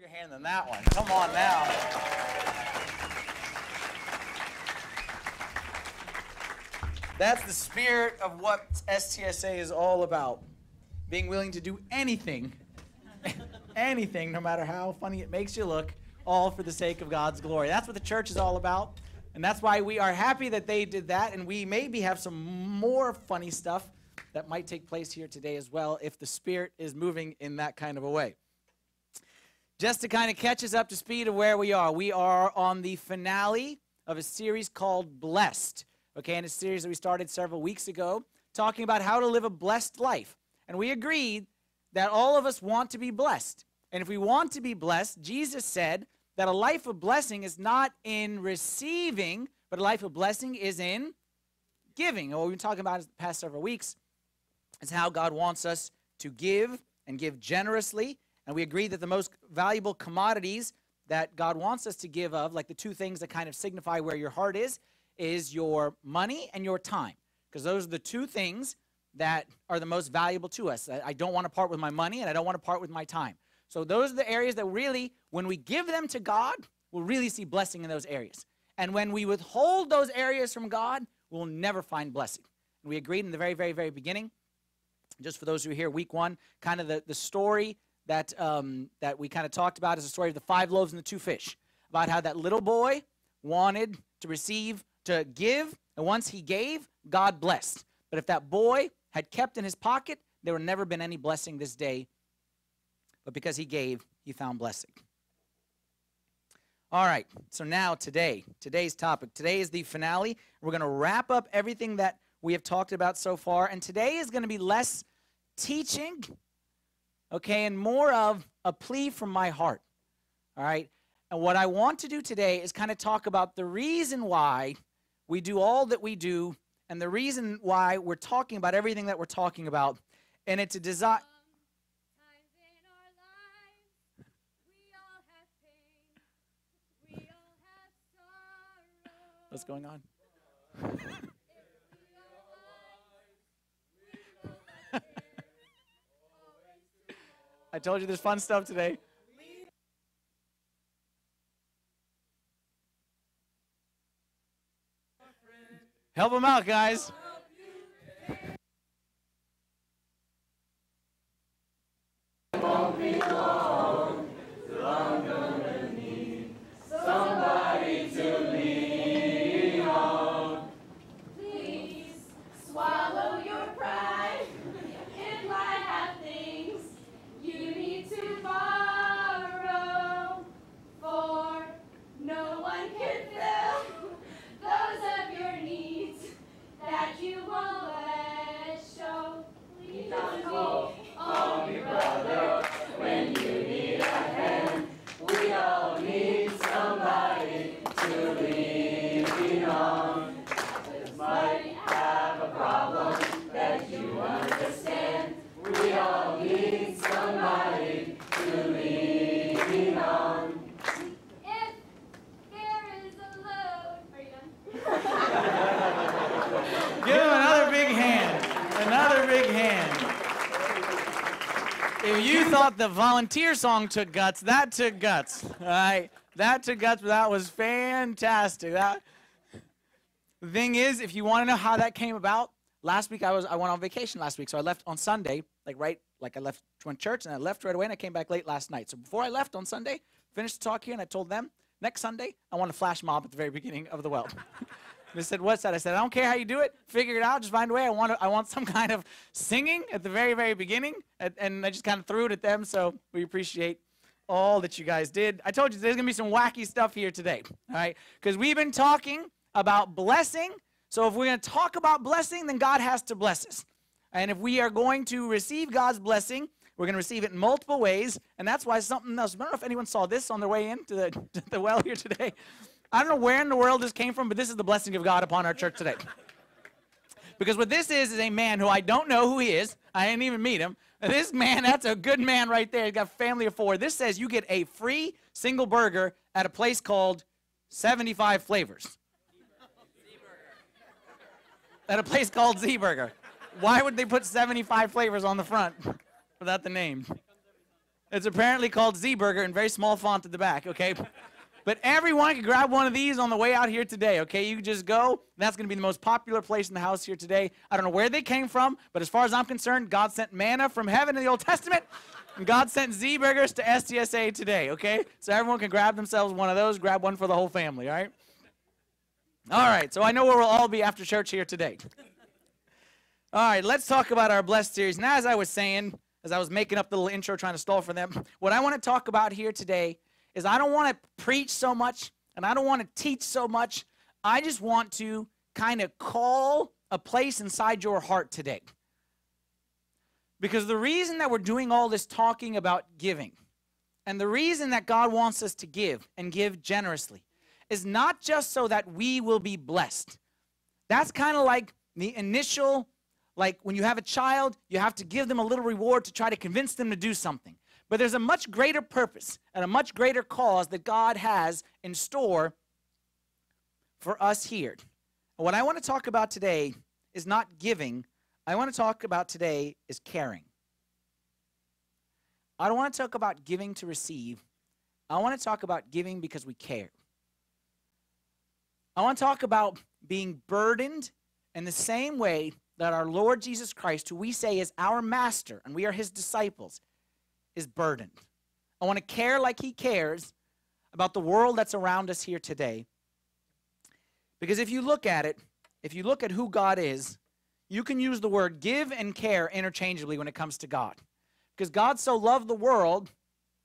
bigger hand than that one. Come on now. That's the spirit of what STSA is all about. Being willing to do anything, anything, no matter how funny it makes you look, all for the sake of God's glory. That's what the church is all about. And that's why we are happy that they did that. And we maybe have some more funny stuff that might take place here today as well if the Spirit is moving in that kind of a way. Just to kind of catch us up to speed of where we are, we are on the finale of a series called Blessed. Okay, and a series that we started several weeks ago talking about how to live a blessed life. And we agreed that all of us want to be blessed. And if we want to be blessed, Jesus said that a life of blessing is not in receiving, but a life of blessing is in giving. And what we've been talking about the past several weeks is how God wants us to give and give generously. And we agree that the most valuable commodities that God wants us to give of, like the two things that kind of signify where your heart is, is your money and your time. Because those are the two things that are the most valuable to us. I don't want to part with my money and I don't want to part with my time. So those are the areas that really, when we give them to God, we'll really see blessing in those areas. And when we withhold those areas from God, we'll never find blessing. And we agreed in the very, very, very beginning, just for those who are here, week one, kind of the, the story that, um, that we kind of talked about is the story of the five loaves and the two fish, about how that little boy wanted to receive, to give, and once he gave, God blessed. But if that boy had kept in his pocket, there would never been any blessing this day. But because he gave, he found blessing. All right, so now today, today's topic. Today is the finale. We're going to wrap up everything that we have talked about so far. And today is going to be less teaching, okay, and more of a plea from my heart. All right, and what I want to do today is kind of talk about the reason why we do all that we do and the reason why we're talking about everything that we're talking about. And it's a desire. What's going our lives, we all have pain, we all have sorrow. What's going on? We all have, we all have fear, always I told you there's fun stuff today. Help them out, guys. Volunteer song took guts, that took guts. All right. That took guts, that was fantastic. That, thing is, if you want to know how that came about, last week I was I went on vacation last week, so I left on Sunday, like right, like I left went to church and I left right away, and I came back late last night. So before I left on Sunday, finished the talk here, and I told them next Sunday I want a flash mob at the very beginning of the well. They said, "What's that?" I said, "I don't care how you do it. Figure it out. Just find a way. I want. To, I want some kind of singing at the very, very beginning." And, and I just kind of threw it at them. So we appreciate all that you guys did. I told you there's gonna be some wacky stuff here today. All right, because we've been talking about blessing. So if we're gonna talk about blessing, then God has to bless us. And if we are going to receive God's blessing, we're going to receive it in multiple ways. And that's why something else. I don't know if anyone saw this on their way into the, the well here today. I don't know where in the world this came from, but this is the blessing of God upon our church today. Because what this is is a man who I don't know who he is. I didn't even meet him. This man, that's a good man right there. He's got a family of four. This says you get a free single burger at a place called 75 Flavors. At a place called Z Burger. Why would they put 75 flavors on the front without the name? It's apparently called Z Burger in very small font at the back, okay? But everyone can grab one of these on the way out here today, okay? You just go. That's going to be the most popular place in the house here today. I don't know where they came from, but as far as I'm concerned, God sent manna from heaven in the Old Testament, and God sent Z Burgers to STSA today, okay? So everyone can grab themselves one of those, grab one for the whole family, all right? All right, so I know where we'll all be after church here today. All right, let's talk about our blessed series. Now, as I was saying, as I was making up the little intro trying to stall for them, what I want to talk about here today is I don't want to preach so much and I don't want to teach so much. I just want to kind of call a place inside your heart today. Because the reason that we're doing all this talking about giving and the reason that God wants us to give and give generously is not just so that we will be blessed. That's kind of like the initial, like when you have a child, you have to give them a little reward to try to convince them to do something. But there's a much greater purpose and a much greater cause that God has in store for us here. And what I want to talk about today is not giving, I want to talk about today is caring. I don't want to talk about giving to receive. I want to talk about giving because we care. I want to talk about being burdened in the same way that our Lord Jesus Christ, who we say is our master and we are his disciples, is burdened. I want to care like he cares about the world that's around us here today. Because if you look at it, if you look at who God is, you can use the word give and care interchangeably when it comes to God. Because God so loved the world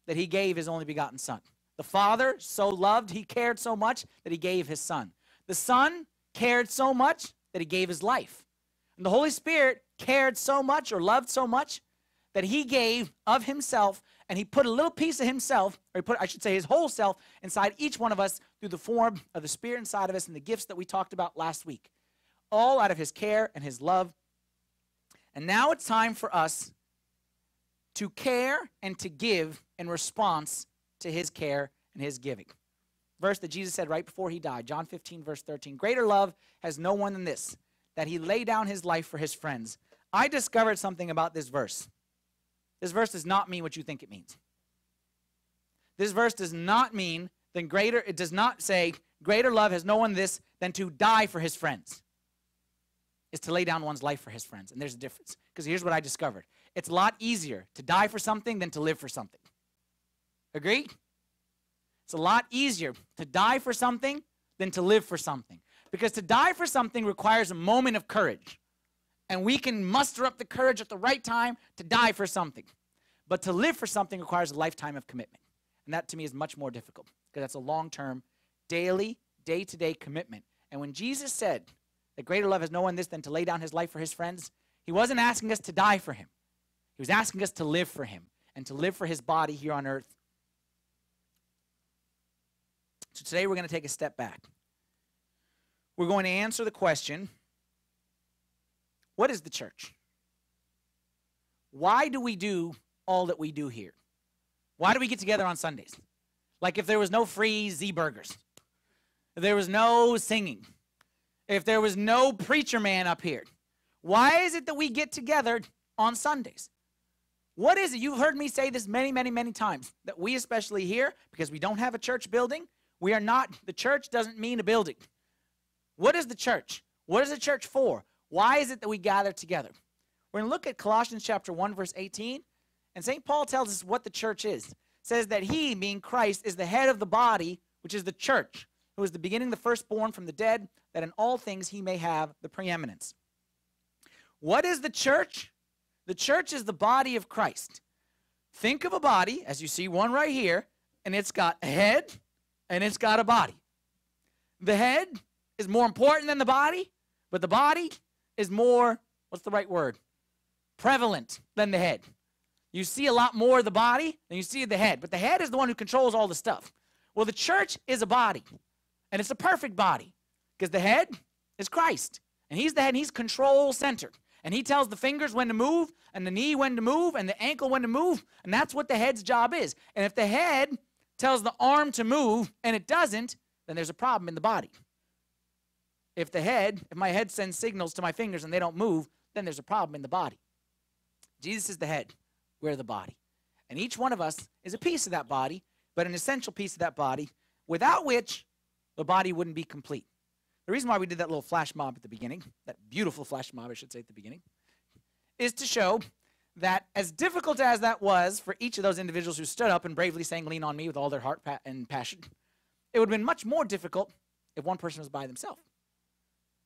that he gave his only begotten Son. The Father so loved, he cared so much that he gave his Son. The Son cared so much that he gave his life. And the Holy Spirit cared so much or loved so much that he gave of himself and he put a little piece of himself, or he put, I should say, his whole self inside each one of us through the form of the Spirit inside of us and the gifts that we talked about last week. All out of his care and his love. And now it's time for us to care and to give in response to his care and his giving. Verse that Jesus said right before he died, John 15, verse 13 Greater love has no one than this, that he lay down his life for his friends. I discovered something about this verse. This verse does not mean what you think it means. This verse does not mean than greater, it does not say, greater love has no one this than to die for his friends. Is to lay down one's life for his friends. And there's a difference. Because here's what I discovered it's a lot easier to die for something than to live for something. Agree? It's a lot easier to die for something than to live for something. Because to die for something requires a moment of courage. And we can muster up the courage at the right time to die for something. But to live for something requires a lifetime of commitment. And that to me is much more difficult because that's a long term, daily, day to day commitment. And when Jesus said that greater love has no one this than to lay down his life for his friends, he wasn't asking us to die for him. He was asking us to live for him and to live for his body here on earth. So today we're going to take a step back. We're going to answer the question what is the church? Why do we do all that we do here? Why do we get together on Sundays? Like if there was no free Z burgers, if there was no singing, if there was no preacher man up here, why is it that we get together on Sundays? What is it? You've heard me say this many, many, many times that we, especially here, because we don't have a church building, we are not, the church doesn't mean a building. What is the church? What is the church for? Why is it that we gather together? We're going to look at Colossians chapter 1 verse 18, and St. Paul tells us what the church is. It says that he, being Christ, is the head of the body, which is the church, who is the beginning, the firstborn from the dead, that in all things he may have the preeminence. What is the church? The church is the body of Christ. Think of a body, as you see one right here, and it's got a head and it's got a body. The head is more important than the body, but the body is more, what's the right word? Prevalent than the head. You see a lot more of the body than you see the head, but the head is the one who controls all the stuff. Well, the church is a body, and it's a perfect body because the head is Christ, and He's the head, and He's control center. And He tells the fingers when to move, and the knee when to move, and the ankle when to move, and that's what the head's job is. And if the head tells the arm to move and it doesn't, then there's a problem in the body. If the head, if my head sends signals to my fingers and they don't move, then there's a problem in the body. Jesus is the head, we're the body. And each one of us is a piece of that body, but an essential piece of that body, without which the body wouldn't be complete. The reason why we did that little flash mob at the beginning, that beautiful flash mob, I should say, at the beginning, is to show that as difficult as that was for each of those individuals who stood up and bravely sang Lean on Me with all their heart pa- and passion, it would have been much more difficult if one person was by themselves.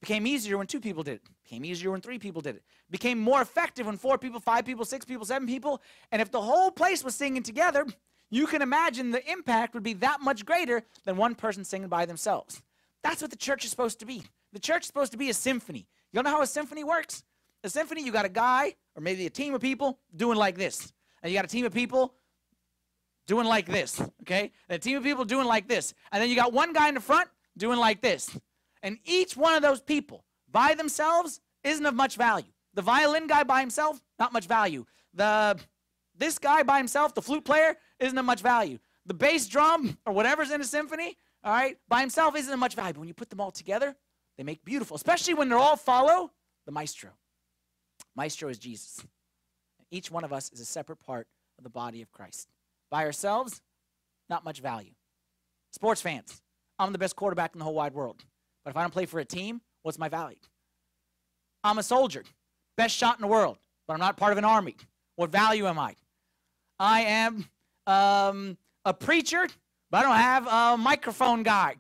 Became easier when two people did it. Became easier when three people did it. Became more effective when four people, five people, six people, seven people. And if the whole place was singing together, you can imagine the impact would be that much greater than one person singing by themselves. That's what the church is supposed to be. The church is supposed to be a symphony. You know how a symphony works? A symphony, you got a guy or maybe a team of people doing like this. And you got a team of people doing like this, okay? And a team of people doing like this. And then you got one guy in the front doing like this. And each one of those people by themselves isn't of much value. The violin guy by himself, not much value. The this guy by himself, the flute player, isn't of much value. The bass drum or whatever's in a symphony, all right, by himself isn't of much value. But when you put them all together, they make beautiful, especially when they're all follow the maestro. Maestro is Jesus. Each one of us is a separate part of the body of Christ. By ourselves, not much value. Sports fans, I'm the best quarterback in the whole wide world. But if I don't play for a team, what's my value? I'm a soldier, best shot in the world, but I'm not part of an army. What value am I? I am um, a preacher, but I don't have a microphone guy.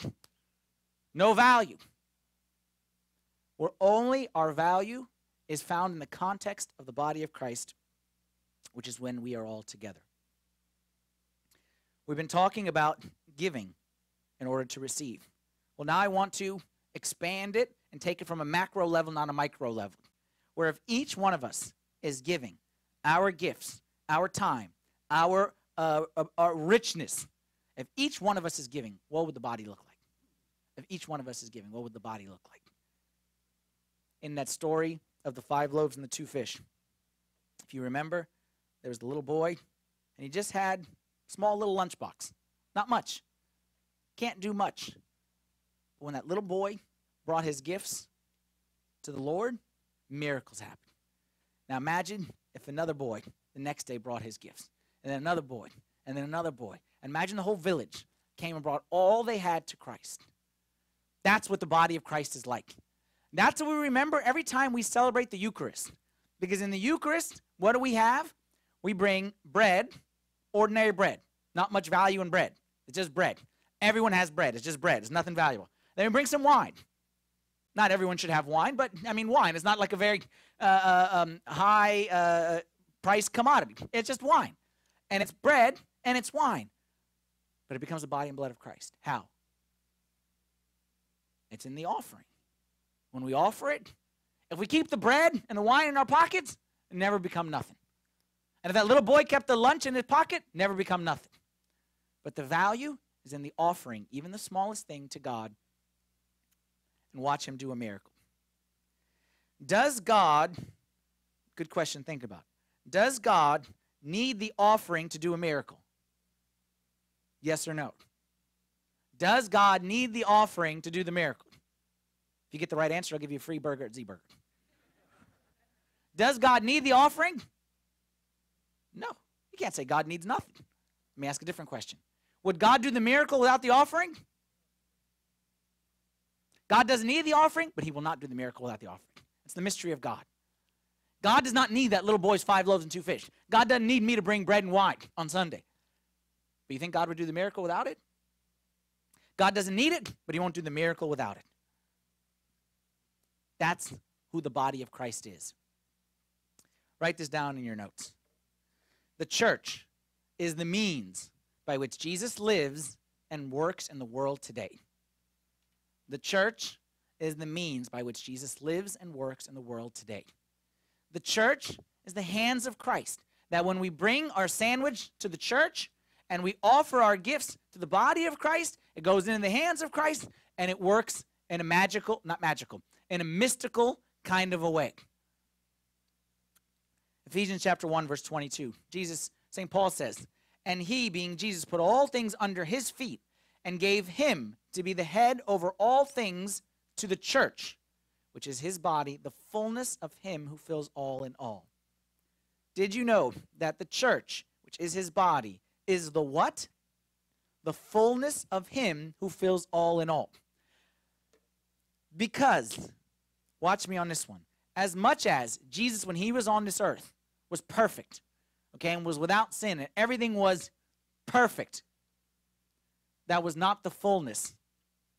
No value. Where only our value is found in the context of the body of Christ, which is when we are all together. We've been talking about giving in order to receive. Well, now I want to expand it and take it from a macro level, not a micro level, where if each one of us is giving our gifts, our time, our, uh, uh, our richness, if each one of us is giving, what would the body look like? If each one of us is giving, what would the body look like? In that story of the five loaves and the two fish, if you remember, there was the little boy, and he just had a small little lunchbox. Not much. Can't do much. When that little boy brought his gifts to the Lord, miracles happened. Now imagine if another boy the next day brought his gifts, and then another boy, and then another boy. Imagine the whole village came and brought all they had to Christ. That's what the body of Christ is like. That's what we remember every time we celebrate the Eucharist. Because in the Eucharist, what do we have? We bring bread, ordinary bread. Not much value in bread. It's just bread. Everyone has bread. It's just bread. It's nothing valuable. Then we bring some wine. Not everyone should have wine, but I mean, wine is not like a very uh, uh, um, high uh, price commodity. It's just wine. And it's bread and it's wine. But it becomes the body and blood of Christ. How? It's in the offering. When we offer it, if we keep the bread and the wine in our pockets, it never become nothing. And if that little boy kept the lunch in his pocket, never become nothing. But the value is in the offering, even the smallest thing to God, and watch him do a miracle. Does God, good question, think about. Does God need the offering to do a miracle? Yes or no? Does God need the offering to do the miracle? If you get the right answer, I'll give you a free burger at Z Burger. Does God need the offering? No. You can't say God needs nothing. Let me ask a different question. Would God do the miracle without the offering? God doesn't need the offering, but he will not do the miracle without the offering. It's the mystery of God. God does not need that little boy's five loaves and two fish. God doesn't need me to bring bread and wine on Sunday. But you think God would do the miracle without it? God doesn't need it, but he won't do the miracle without it. That's who the body of Christ is. Write this down in your notes. The church is the means by which Jesus lives and works in the world today. The church is the means by which Jesus lives and works in the world today. The church is the hands of Christ. That when we bring our sandwich to the church and we offer our gifts to the body of Christ, it goes into the hands of Christ and it works in a magical, not magical, in a mystical kind of a way. Ephesians chapter 1, verse 22. Jesus, St. Paul says, And he, being Jesus, put all things under his feet and gave him to be the head over all things to the church, which is his body, the fullness of him who fills all in all. Did you know that the church, which is his body, is the what? The fullness of him who fills all in all. Because, watch me on this one, as much as Jesus, when he was on this earth, was perfect, okay, and was without sin, and everything was perfect, that was not the fullness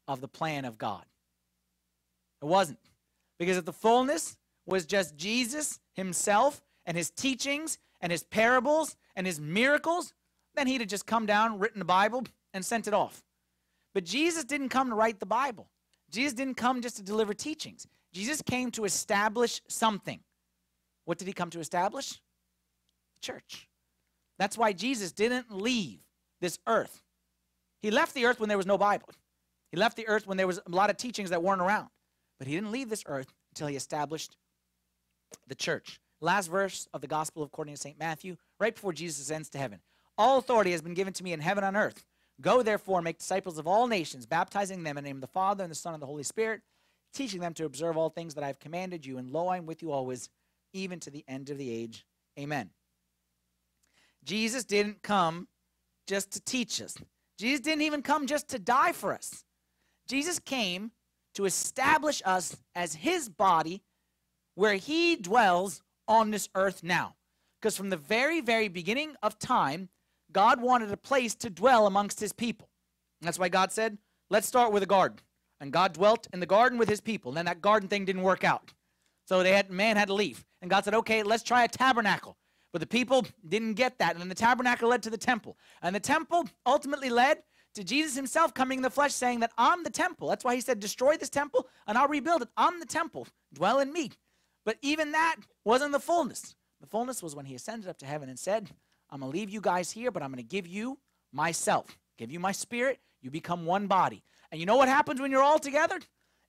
of the plan of God. It wasn't. Because if the fullness was just Jesus himself and his teachings and his parables and his miracles, then he'd have just come down, written the Bible, and sent it off. But Jesus didn't come to write the Bible. Jesus didn't come just to deliver teachings. Jesus came to establish something. What did he come to establish? The church. That's why Jesus didn't leave this earth. He left the earth when there was no Bible. He left the earth when there was a lot of teachings that weren't around. But he didn't leave this earth until he established the church. Last verse of the Gospel according to St. Matthew, right before Jesus ascends to heaven. All authority has been given to me in heaven and on earth. Go therefore and make disciples of all nations, baptizing them in the name of the Father and the Son and the Holy Spirit, teaching them to observe all things that I have commanded you. And lo, I am with you always, even to the end of the age. Amen. Jesus didn't come just to teach us. Jesus didn't even come just to die for us. Jesus came to establish us as his body where he dwells on this earth now. Because from the very, very beginning of time, God wanted a place to dwell amongst his people. And that's why God said, let's start with a garden. And God dwelt in the garden with his people. And then that garden thing didn't work out. So they had man had to leave. And God said, okay, let's try a tabernacle. But the people didn't get that. And then the tabernacle led to the temple. And the temple ultimately led to Jesus himself coming in the flesh saying that I'm the temple. That's why he said, destroy this temple and I'll rebuild it. I'm the temple. Dwell in me. But even that wasn't the fullness. The fullness was when he ascended up to heaven and said, I'm going to leave you guys here, but I'm going to give you myself, give you my spirit. You become one body. And you know what happens when you're all together?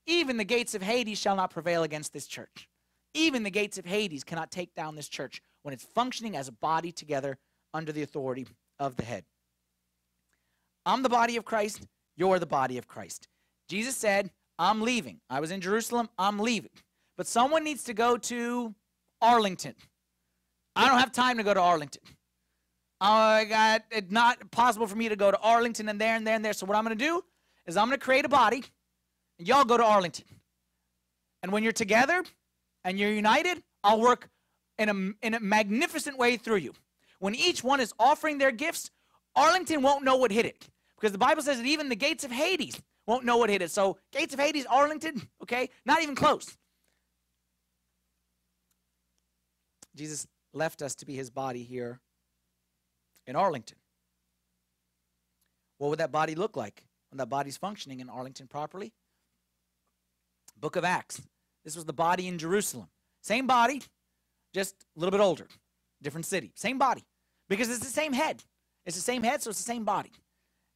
Even the gates of Hades shall not prevail against this church. Even the gates of Hades cannot take down this church when it's functioning as a body together under the authority of the head. I'm the body of Christ. You're the body of Christ. Jesus said, I'm leaving. I was in Jerusalem. I'm leaving. But someone needs to go to Arlington. I don't have time to go to Arlington. Oh, I got it's not possible for me to go to Arlington and there and there and there. So what I'm going to do is I'm going to create a body, and y'all go to Arlington. And when you're together and you're united, I'll work in a, in a magnificent way through you. When each one is offering their gifts, Arlington won't know what hit it. Because the Bible says that even the gates of Hades won't know what hit it. So, gates of Hades, Arlington, okay, not even close. Jesus left us to be his body here in Arlington. What would that body look like when that body's functioning in Arlington properly? Book of Acts. This was the body in Jerusalem. Same body, just a little bit older. Different city. Same body. Because it's the same head. It's the same head, so it's the same body.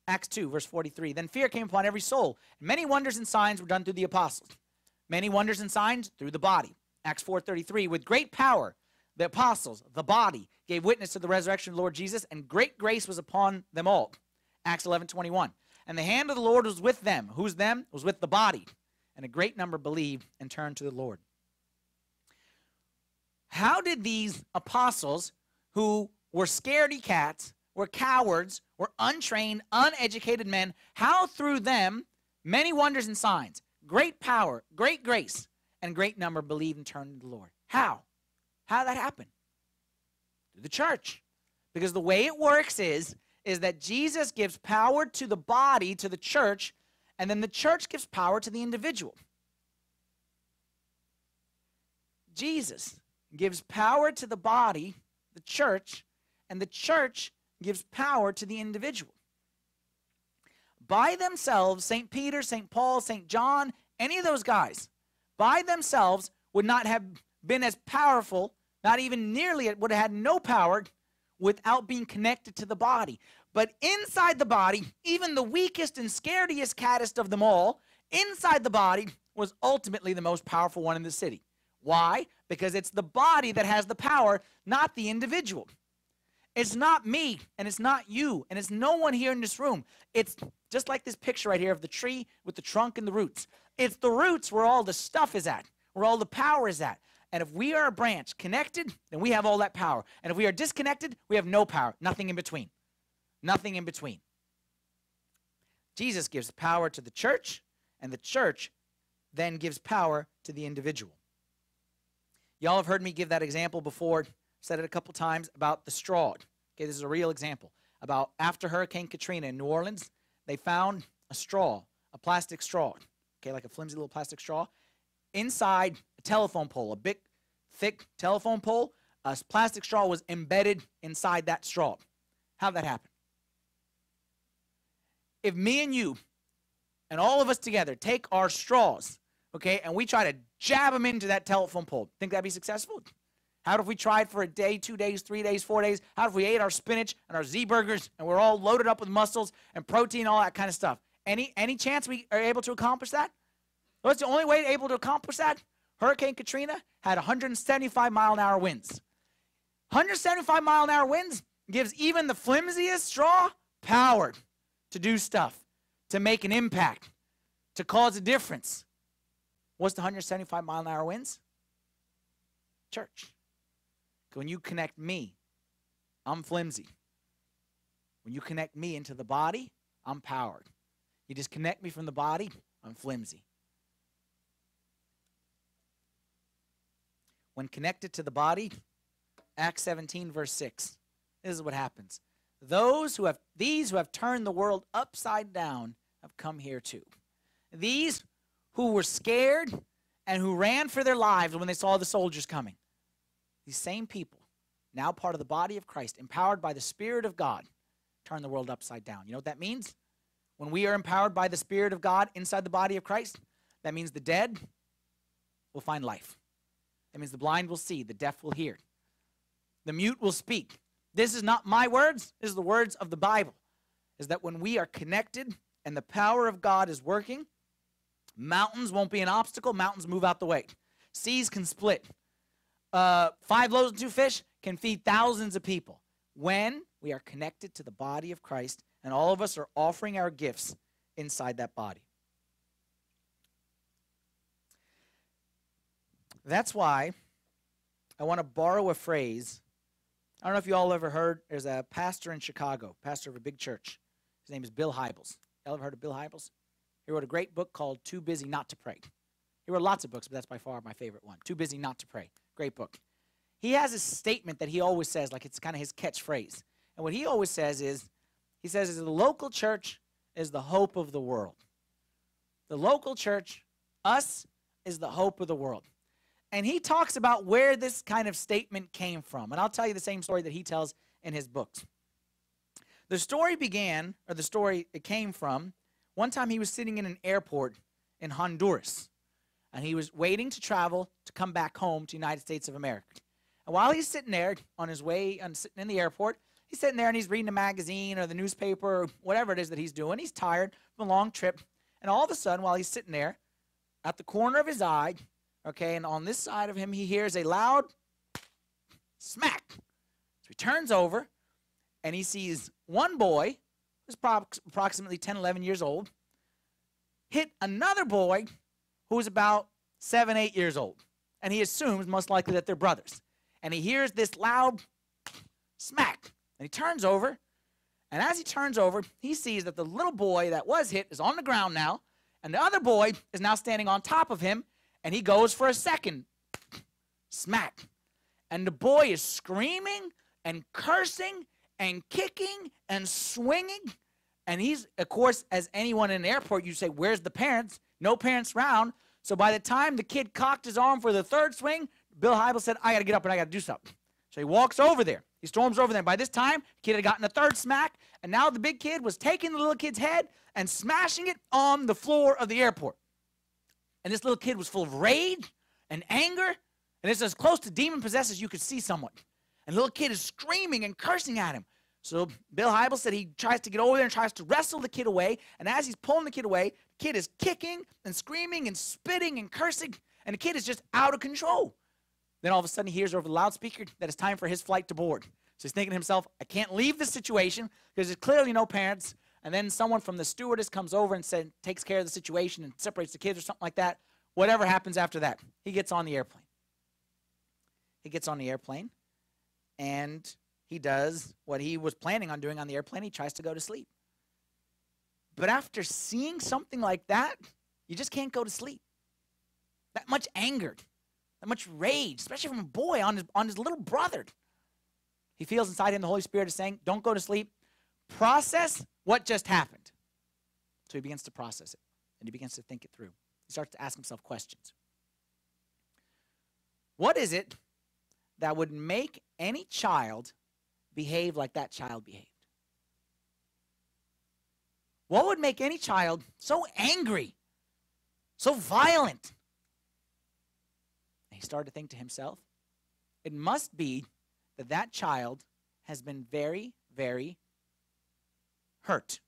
Acts 2, verse 43. Then fear came upon every soul. And many wonders and signs were done through the apostles. Many wonders and signs through the body. Acts 4:33. With great power, the apostles, the body, gave witness to the resurrection of the Lord Jesus, and great grace was upon them all. Acts 11:21. And the hand of the Lord was with them. Who's them? Was with the body. And a great number believed and turned to the Lord. How did these apostles, who were scaredy cats, were cowards, were untrained, uneducated men, how through them many wonders and signs, great power, great grace, and great number believed and turned to the Lord? How? How did that happen? Through the church. Because the way it works is, is that Jesus gives power to the body, to the church, and then the church gives power to the individual. Jesus gives power to the body, the church, and the church gives power to the individual. By themselves, St. Peter, St. Paul, St. John, any of those guys, by themselves would not have been as powerful, not even nearly, it would have had no power without being connected to the body. But inside the body, even the weakest and scariest caddest of them all, inside the body was ultimately the most powerful one in the city. Why? Because it's the body that has the power, not the individual. It's not me and it's not you and it's no one here in this room. It's just like this picture right here of the tree with the trunk and the roots. It's the roots where all the stuff is at, where all the power is at. And if we are a branch connected, then we have all that power. And if we are disconnected, we have no power, nothing in between. Nothing in between. Jesus gives power to the church, and the church then gives power to the individual. Y'all have heard me give that example before, said it a couple times about the straw. Okay, this is a real example. About after Hurricane Katrina in New Orleans, they found a straw, a plastic straw, okay, like a flimsy little plastic straw, inside a telephone pole, a big, thick telephone pole. A plastic straw was embedded inside that straw. How'd that happen? If me and you and all of us together take our straws, okay, and we try to jab them into that telephone pole, think that'd be successful? How if we tried for a day, two days, three days, four days? How if we ate our spinach and our Z burgers and we're all loaded up with muscles and protein, all that kind of stuff? Any any chance we are able to accomplish that? What's the only way able to accomplish that? Hurricane Katrina had 175 mile an hour winds. 175 mile an hour winds gives even the flimsiest straw power to do stuff, to make an impact, to cause a difference. What's the 175 mile an hour winds? Church. When you connect me, I'm flimsy. When you connect me into the body, I'm powered. You disconnect me from the body, I'm flimsy. When connected to the body, Acts 17, verse 6, this is what happens. Those who have these who have turned the world upside down have come here too. These who were scared and who ran for their lives when they saw the soldiers coming. These same people, now part of the body of Christ, empowered by the Spirit of God, turn the world upside down. You know what that means? When we are empowered by the Spirit of God inside the body of Christ, that means the dead will find life. That means the blind will see, the deaf will hear, the mute will speak. This is not my words, this is the words of the Bible. Is that when we are connected and the power of God is working, mountains won't be an obstacle, mountains move out the way. Seas can split. Uh, five loaves and two fish can feed thousands of people when we are connected to the body of Christ and all of us are offering our gifts inside that body. That's why I want to borrow a phrase. I don't know if you all ever heard, there's a pastor in Chicago, pastor of a big church. His name is Bill Hybels. Y'all ever heard of Bill Hybels? He wrote a great book called Too Busy Not to Pray. He wrote lots of books, but that's by far my favorite one. Too Busy Not to Pray. Great book. He has a statement that he always says, like it's kind of his catchphrase. And what he always says is, he says, is the local church is the hope of the world. The local church, us, is the hope of the world. And he talks about where this kind of statement came from. And I'll tell you the same story that he tells in his books. The story began, or the story it came from, one time he was sitting in an airport in Honduras. And he was waiting to travel to come back home to the United States of America. And while he's sitting there on his way, on, sitting in the airport, he's sitting there and he's reading a magazine or the newspaper or whatever it is that he's doing. He's tired from a long trip. And all of a sudden, while he's sitting there, at the corner of his eye, okay, and on this side of him, he hears a loud smack. So he turns over and he sees one boy, who's approximately 10, 11 years old, hit another boy who's about seven, eight years old. And he assumes most likely that they're brothers. And he hears this loud smack. And he turns over. And as he turns over, he sees that the little boy that was hit is on the ground now. And the other boy is now standing on top of him. And he goes for a second smack. And the boy is screaming and cursing and kicking and swinging. And he's, of course, as anyone in an airport, you say, Where's the parents? No parents around. So by the time the kid cocked his arm for the third swing, Bill Hybels said, I got to get up and I got to do something. So he walks over there. He storms over there. By this time, the kid had gotten a third smack, and now the big kid was taking the little kid's head and smashing it on the floor of the airport. And this little kid was full of rage and anger, and it's as close to demon possessed as you could see someone. And the little kid is screaming and cursing at him. So Bill Hybels said he tries to get over there and tries to wrestle the kid away. And as he's pulling the kid away, the kid is kicking and screaming and spitting and cursing. And the kid is just out of control. Then all of a sudden he hears over the loudspeaker that it's time for his flight to board. So he's thinking to himself, I can't leave this situation because there's clearly no parents. And then someone from the stewardess comes over and said, takes care of the situation and separates the kids or something like that. Whatever happens after that, he gets on the airplane. he gets on the airplane and he does what he was planning on doing on the airplane. He tries to go to sleep. But after seeing something like that, you just can't go to sleep. That much anger, that much rage, especially from a boy on his, on his little brother. He feels inside him the Holy Spirit is saying, Don't go to sleep. Process what just happened. So he begins to process it and he begins to think it through. He starts to ask himself questions. What is it that would make any child behave like that child behaved? What would make any child so angry, so violent? And he started to think to himself, it must be that that child has been very, very hurt.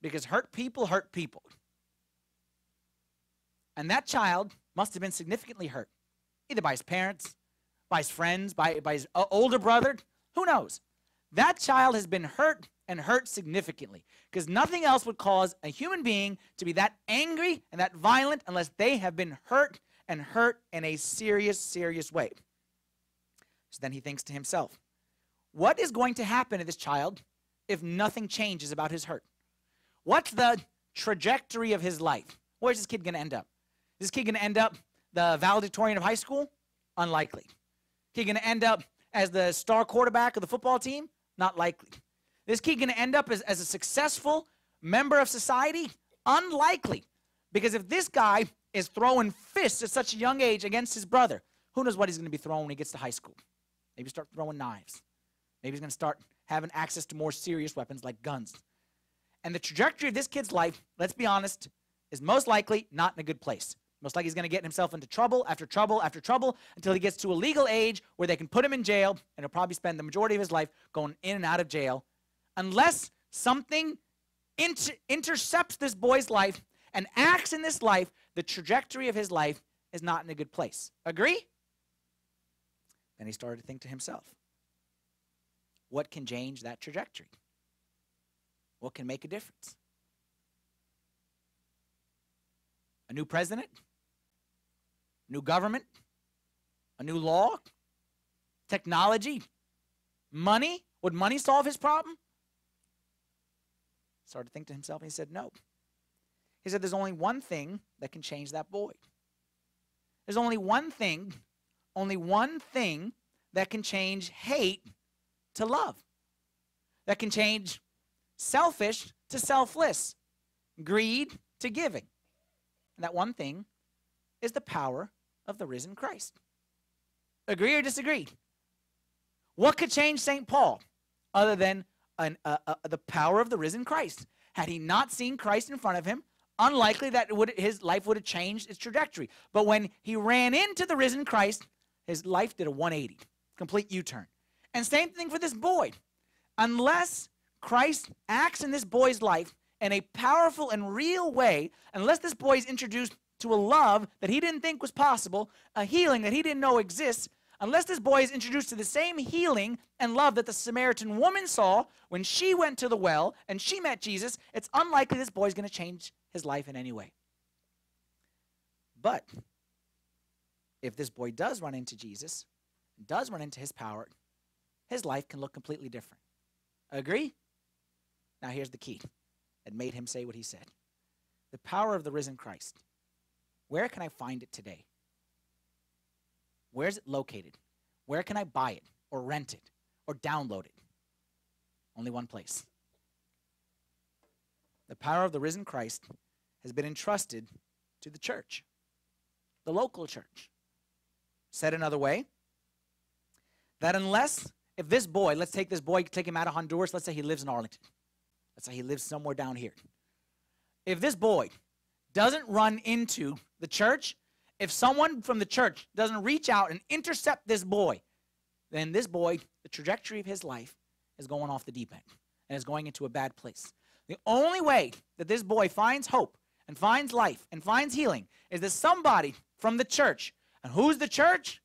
Because hurt people hurt people. And that child must have been significantly hurt, either by his parents, by his friends, by, by his uh, older brother. Who knows? That child has been hurt and hurt significantly because nothing else would cause a human being to be that angry and that violent unless they have been hurt and hurt in a serious, serious way. So then he thinks to himself, what is going to happen to this child if nothing changes about his hurt? What's the trajectory of his life? Where's this kid going to end up? Is this kid going to end up the valedictorian of high school? Unlikely. Kid going to end up as the star quarterback of the football team? Not likely. This kid going to end up as, as a successful member of society? Unlikely. Because if this guy is throwing fists at such a young age against his brother, who knows what he's going to be throwing when he gets to high school? Maybe start throwing knives. Maybe he's going to start having access to more serious weapons like guns. And the trajectory of this kid's life, let's be honest, is most likely not in a good place. Most likely he's going to get himself into trouble after trouble after trouble until he gets to a legal age where they can put him in jail and he'll probably spend the majority of his life going in and out of jail unless something inter- intercepts this boy's life and acts in this life, the trajectory of his life is not in a good place. Agree? Then he started to think to himself, what can change that trajectory? What can make a difference? A new president? New government? A new law? Technology? Money? Would money solve his problem? Started to think to himself, and he said, No. He said, There's only one thing that can change that boy. There's only one thing, only one thing that can change hate to love, that can change selfish to selfless, greed to giving. And that one thing is the power of the risen Christ. Agree or disagree? What could change St. Paul other than an, uh, uh, the power of the risen Christ? Had he not seen Christ in front of him, unlikely that would, his life would have changed its trajectory. But when he ran into the risen Christ, his life did a 180, complete U turn. And same thing for this boy. Unless Christ acts in this boy's life in a powerful and real way, unless this boy is introduced to a love that he didn't think was possible, a healing that he didn't know exists, unless this boy is introduced to the same healing and love that the Samaritan woman saw when she went to the well and she met Jesus, it's unlikely this boy is going to change his life in any way. But if this boy does run into Jesus, does run into his power, his life can look completely different. Agree? Now, here's the key that made him say what he said the power of the risen Christ. Where can I find it today? Where is it located? Where can I buy it or rent it or download it? Only one place. The power of the risen Christ has been entrusted to the church, the local church. Said another way, that unless, if this boy, let's take this boy, take him out of Honduras, let's say he lives in Arlington. Let's say he lives somewhere down here. If this boy doesn't run into the church, if someone from the church doesn't reach out and intercept this boy, then this boy, the trajectory of his life is going off the deep end and is going into a bad place. The only way that this boy finds hope and finds life and finds healing is that somebody from the church, and who's the church?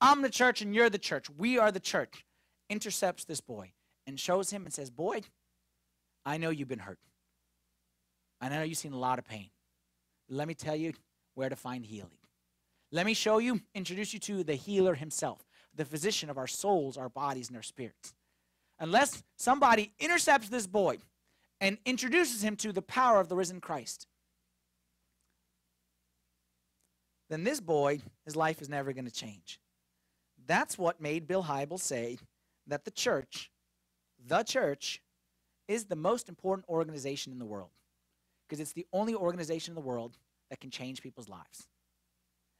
I'm the church and you're the church. We are the church. Intercepts this boy and shows him and says, Boy, I know you've been hurt. I know you've seen a lot of pain. Let me tell you where to find healing. Let me show you, introduce you to the healer himself, the physician of our souls, our bodies, and our spirits. Unless somebody intercepts this boy and introduces him to the power of the risen Christ, then this boy, his life is never going to change. That's what made Bill Hybels say that the church, the church, is the most important organization in the world because it's the only organization in the world that can change people's lives.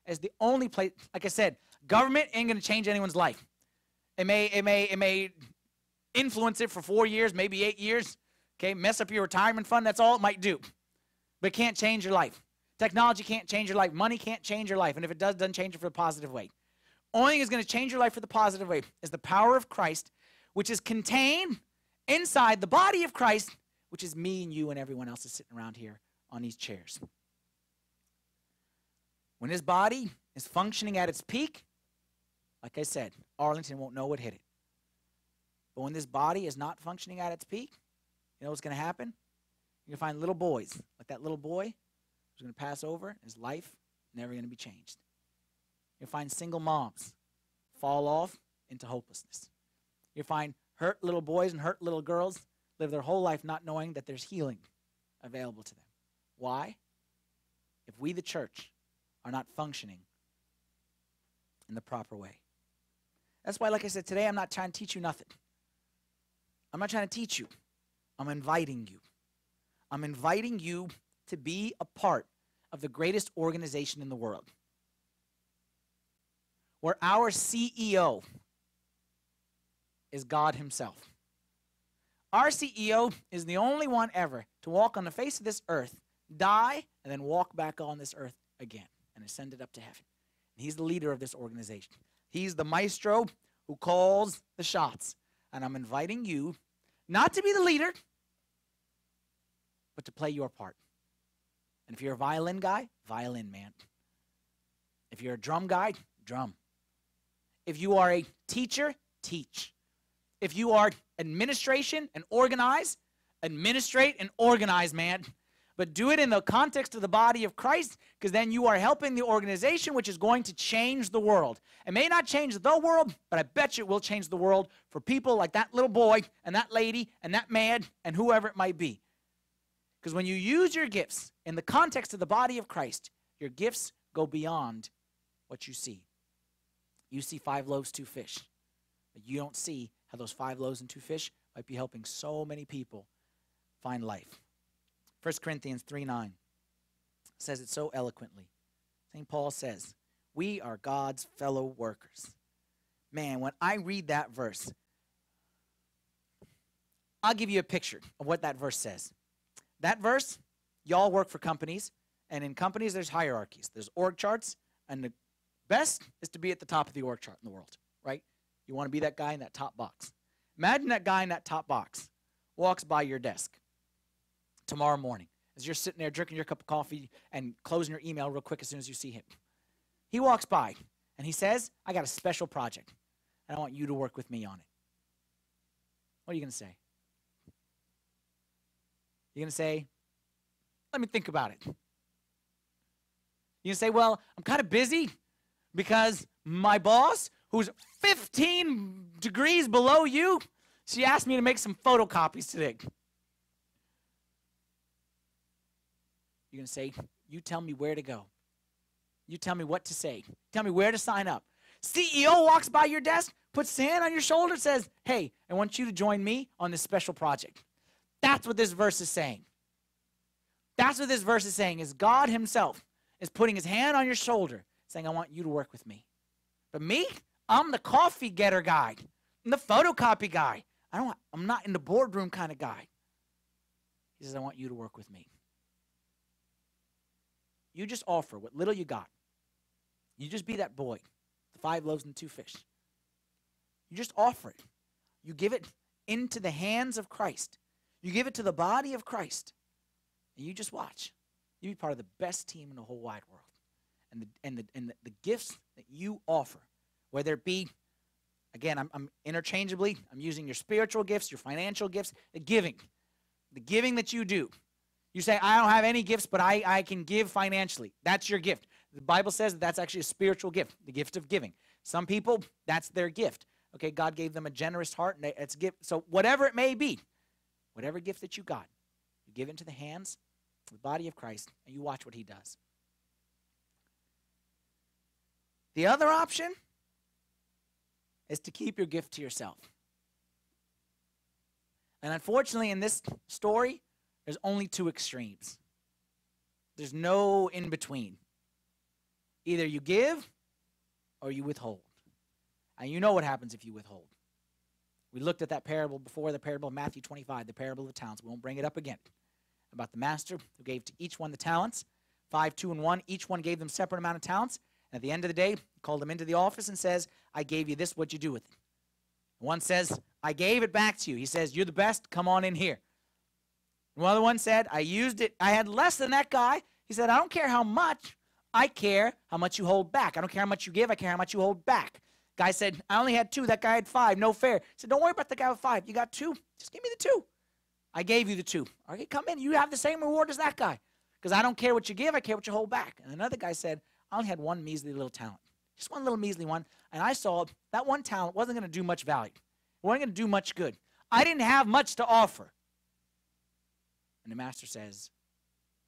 It's the only place, like I said, government ain't to change anyone's life. It may, it may, it may influence it for four years, maybe eight years. Okay, mess up your retirement fund. That's all it might do, but it can't change your life. Technology can't change your life. Money can't change your life, and if it does, doesn't change it for the positive way. Only thing is going to change your life for the positive way is the power of Christ, which is contained inside the body of Christ, which is me and you and everyone else is sitting around here on these chairs. When his body is functioning at its peak, like I said, Arlington won't know what hit it. But when this body is not functioning at its peak, you know what's going to happen? You're going to find little boys, like that little boy who's going to pass over, his life never going to be changed. You'll find single moms fall off into hopelessness. You'll find hurt little boys and hurt little girls live their whole life not knowing that there's healing available to them. Why? If we, the church, are not functioning in the proper way. That's why, like I said, today I'm not trying to teach you nothing. I'm not trying to teach you. I'm inviting you. I'm inviting you to be a part of the greatest organization in the world. Where our CEO is God Himself. Our CEO is the only one ever to walk on the face of this earth, die, and then walk back on this earth again and ascended up to heaven. And he's the leader of this organization. He's the maestro who calls the shots. And I'm inviting you not to be the leader, but to play your part. And if you're a violin guy, violin man. If you're a drum guy, drum. If you are a teacher, teach. If you are administration and organize, administrate and organize, man but do it in the context of the body of Christ because then you are helping the organization which is going to change the world. It may not change the world, but I bet you it will change the world for people like that little boy and that lady and that man and whoever it might be. Because when you use your gifts in the context of the body of Christ, your gifts go beyond what you see. You see five loaves, two fish, but you don't see how those five loaves and two fish might be helping so many people find life. 1 Corinthians 3 9 says it so eloquently. St. Paul says, We are God's fellow workers. Man, when I read that verse, I'll give you a picture of what that verse says. That verse, y'all work for companies, and in companies, there's hierarchies, there's org charts, and the best is to be at the top of the org chart in the world? You want to be that guy in that top box. Imagine that guy in that top box walks by your desk tomorrow morning as you're sitting there drinking your cup of coffee and closing your email real quick as soon as you see him. He walks by and he says, I got a special project and I want you to work with me on it. What are you going to say? You're going to say, let me think about it. You say, well, I'm kind of busy because my boss, who's 15 degrees below you, she asked me to make some photocopies today. You're going to say, You tell me where to go. You tell me what to say. Tell me where to sign up. CEO walks by your desk, puts hand on your shoulder, says, Hey, I want you to join me on this special project. That's what this verse is saying. That's what this verse is saying is God himself is putting his hand on your shoulder saying, I want you to work with me. But me, I'm the coffee getter guy. I'm the photocopy guy. I don't I'm not in the boardroom kind of guy. He says, I want you to work with me. You just offer what little you got. You just be that boy, the five loaves and two fish. You just offer it. You give it into the hands of Christ. You give it to the body of Christ. And you just watch. You be part of the best team in the whole wide world. And the, and the, and the, the gifts that you offer, whether it be, again, I'm, I'm interchangeably, I'm using your spiritual gifts, your financial gifts, the giving. The giving that you do you say, I don't have any gifts, but I, I can give financially. That's your gift. The Bible says that that's actually a spiritual gift, the gift of giving. Some people, that's their gift. Okay, God gave them a generous heart, and it's gift. So whatever it may be, whatever gift that you got, you give into the hands of the body of Christ, and you watch what He does. The other option is to keep your gift to yourself. And unfortunately, in this story, there's only two extremes. There's no in between. Either you give or you withhold. And you know what happens if you withhold. We looked at that parable before, the parable of Matthew 25, the parable of the talents. We won't bring it up again. About the master who gave to each one the talents, five, two, and one. Each one gave them separate amount of talents. And at the end of the day, called them into the office and says, I gave you this, what you do with it? One says, I gave it back to you. He says, You're the best, come on in here. Another one said, I used it, I had less than that guy. He said, I don't care how much, I care how much you hold back. I don't care how much you give, I care how much you hold back. Guy said, I only had two. That guy had five. No fair. He said, Don't worry about the guy with five. You got two. Just give me the two. I gave you the two. Okay, come in. You have the same reward as that guy. Because I don't care what you give, I care what you hold back. And another guy said, I only had one measly little talent. Just one little measly one. And I saw that one talent wasn't going to do much value. It wasn't going to do much good. I didn't have much to offer. And the master says,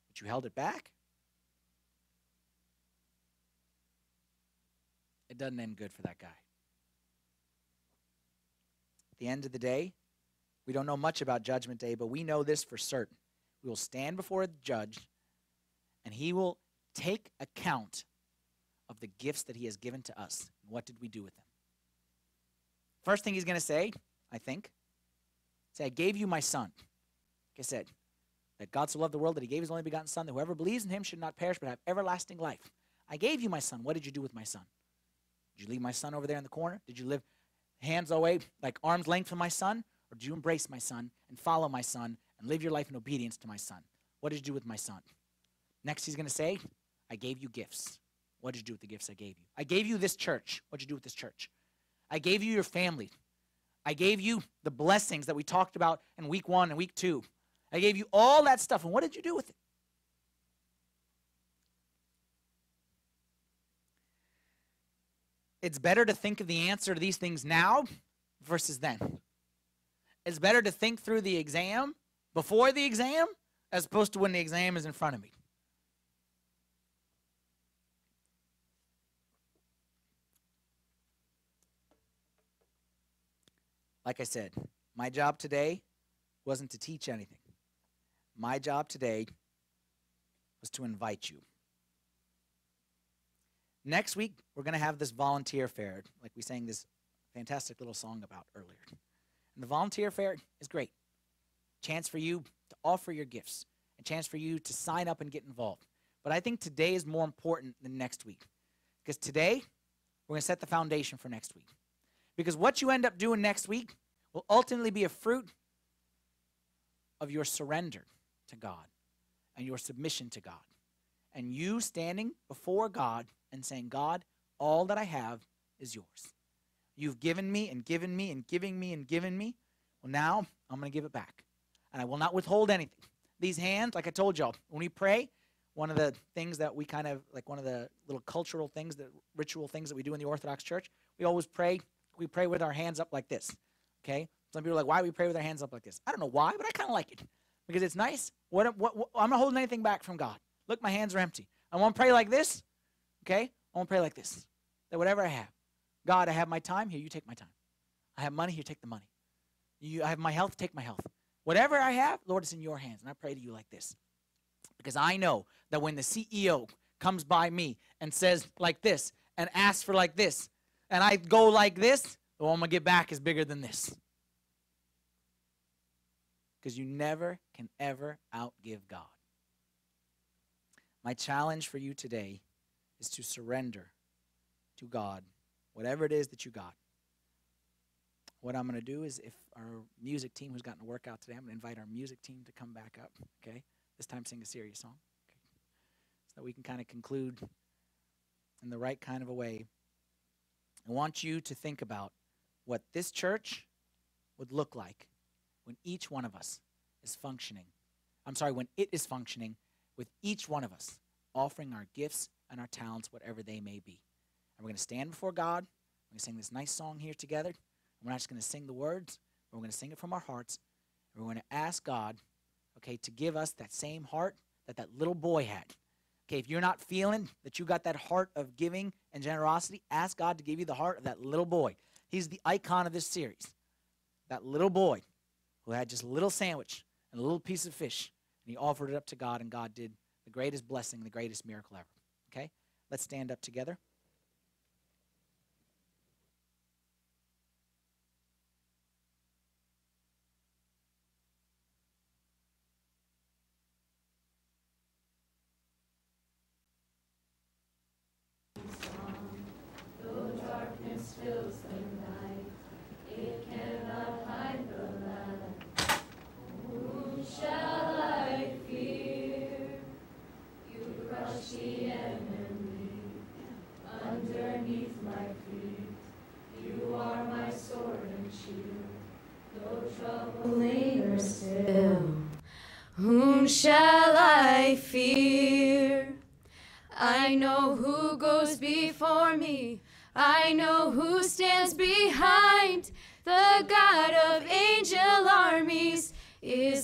But you held it back? it doesn't end good for that guy. At the end of the day, we don't know much about Judgment Day, but we know this for certain. We will stand before a judge, and he will take account of the gifts that he has given to us. What did we do with them? First thing he's going to say, I think, say, I gave you my son. Like I said, that God so loved the world that he gave his only begotten son, that whoever believes in him should not perish but have everlasting life. I gave you my son. What did you do with my son? Did you leave my son over there in the corner? Did you live hands away, like arm's length from my son? Or did you embrace my son and follow my son and live your life in obedience to my son? What did you do with my son? Next, he's going to say, I gave you gifts. What did you do with the gifts I gave you? I gave you this church. What did you do with this church? I gave you your family. I gave you the blessings that we talked about in week one and week two. I gave you all that stuff. And what did you do with it? it's better to think of the answer to these things now versus then. It's better to think through the exam before the exam as opposed to when the exam is in front of me. Like I said, my job today wasn't to teach anything. My job today was to invite you. Next week, we're going to have this volunteer fair, like we sang this fantastic little song about earlier. And the volunteer fair is great. Chance for you to offer your gifts, a chance for you to sign up and get involved. But I think today is more important than next week. Because today, we're going to set the foundation for next week. Because what you end up doing next week will ultimately be a fruit of your surrender to God and your submission to God. And you standing before God and saying, God, all that I have is yours. You've given me and given me and giving me and given me. Well, now I'm going to give it back. And I will not withhold anything. These hands, like I told y'all, when we pray, one of the things that we kind of, like one of the little cultural things, the ritual things that we do in the Orthodox Church, we always pray, we pray with our hands up like this. Okay? Some people are like, why we pray with our hands up like this? I don't know why, but I kind of like it because it's nice. What, what, what, I'm not holding anything back from God. Look, my hands are empty. I want to pray like this. Okay? I want to pray like this that whatever I have, God, I have my time, here, you take my time. I have money, here, take the money. You, I have my health, take my health. Whatever I have, Lord, it's in your hands. And I pray to you like this. Because I know that when the CEO comes by me and says like this and asks for like this, and I go like this, the one I'm going to get back is bigger than this. Because you never can ever outgive God. My challenge for you today is to surrender to God, whatever it is that you got. What I'm going to do is, if our music team who's gotten a workout today, I'm going to invite our music team to come back up, okay? This time sing a serious song, okay? So that we can kind of conclude in the right kind of a way. I want you to think about what this church would look like when each one of us is functioning. I'm sorry, when it is functioning with each one of us offering our gifts and our talents, whatever they may be. And we're going to stand before God. We're going to sing this nice song here together. We're not just going to sing the words, but we're going to sing it from our hearts. And we're going to ask God, okay, to give us that same heart that that little boy had. Okay, if you're not feeling that you got that heart of giving and generosity, ask God to give you the heart of that little boy. He's the icon of this series. That little boy who had just a little sandwich and a little piece of fish, and he offered it up to God, and God did the greatest blessing, the greatest miracle ever. Okay? Let's stand up together.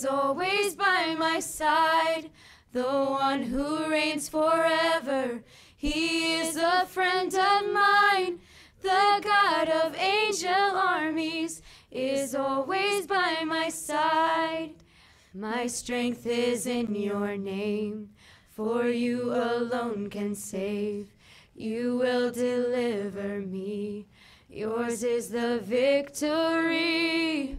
Always by my side. The one who reigns forever. He is a friend of mine. The God of angel armies is always by my side. My strength is in your name, for you alone can save. You will deliver me. Yours is the victory.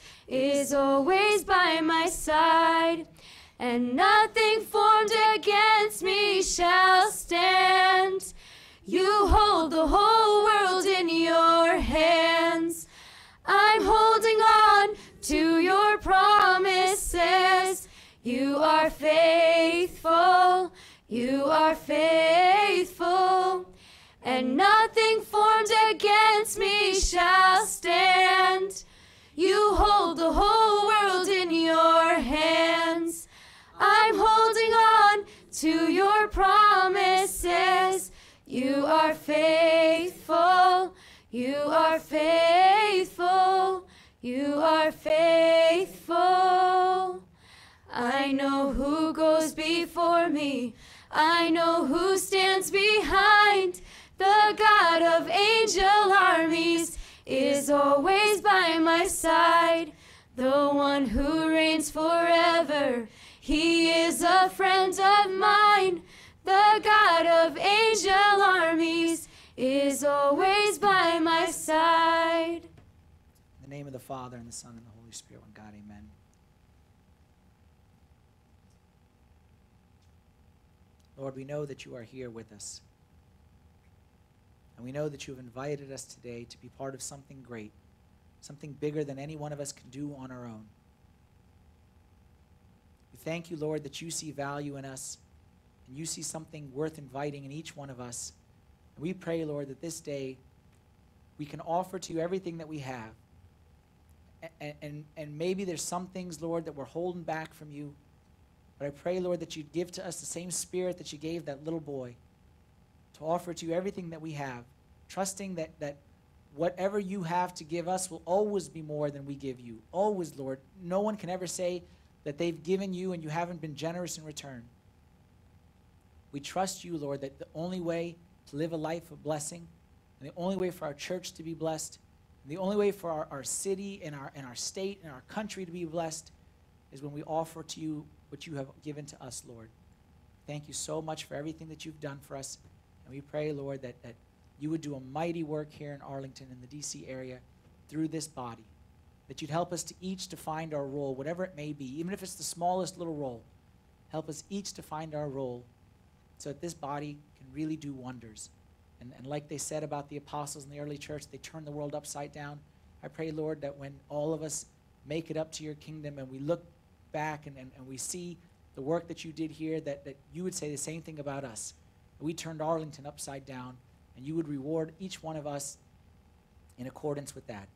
is always by my side. And nothing formed against me shall stand. You hold the whole world in your hands. I'm holding on to your promises. You are faithful. You are faithful. And nothing formed against me shall stand. You hold the whole world in your hands. I'm holding on to your promises. You are faithful. You are faithful. You are faithful. I know who goes before me. I know who stands is always by my side. The one who reigns forever. He is a friend of mine. The God of angel armies is always by my side. In the name of the Father, and the Son, and the Holy Spirit, one God, amen. Lord, we know that you are here with us. And we know that you have invited us today to be part of something great, something bigger than any one of us can do on our own. We thank you, Lord, that you see value in us and you see something worth inviting in each one of us. And we pray, Lord, that this day we can offer to you everything that we have. And, and, and maybe there's some things, Lord, that we're holding back from you. But I pray, Lord, that you'd give to us the same spirit that you gave that little boy to offer to you everything that we have, trusting that, that whatever you have to give us will always be more than we give you. Always, Lord. No one can ever say that they've given you and you haven't been generous in return. We trust you, Lord, that the only way to live a life of blessing and the only way for our church to be blessed and the only way for our, our city and our, and our state and our country to be blessed is when we offer to you what you have given to us, Lord. Thank you so much for everything that you've done for us. And we pray, Lord, that, that you would do a mighty work here in Arlington in the D.C. area through this body. That you'd help us to each to find our role, whatever it may be, even if it's the smallest little role. Help us each to find our role so that this body can really do wonders. And, and like they said about the apostles in the early church, they turned the world upside down. I pray, Lord, that when all of us make it up to your kingdom and we look back and, and, and we see the work that you did here, that, that you would say the same thing about us. We turned Arlington upside down, and you would reward each one of us in accordance with that.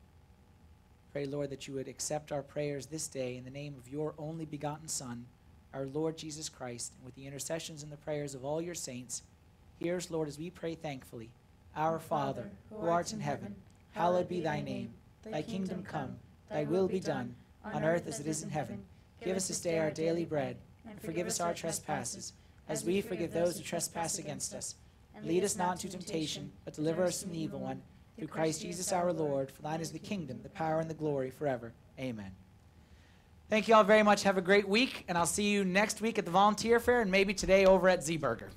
Pray, Lord, that you would accept our prayers this day in the name of your only begotten Son, our Lord Jesus Christ, and with the intercessions and the prayers of all your saints. Hear us, Lord, as we pray thankfully. Our Father, who art in heaven, hallowed be thy name. Thy kingdom come, thy will be done, on earth as it is in heaven. Give us this day our daily bread, and forgive us our trespasses, as we forgive those who trespass against us. Lead us not into temptation, but deliver us from the evil one. Through Christ Jesus our Lord, for thine is the kingdom, the power, and the glory forever. Amen. Thank you all very much. Have a great week, and I'll see you next week at the volunteer fair and maybe today over at Z Burger.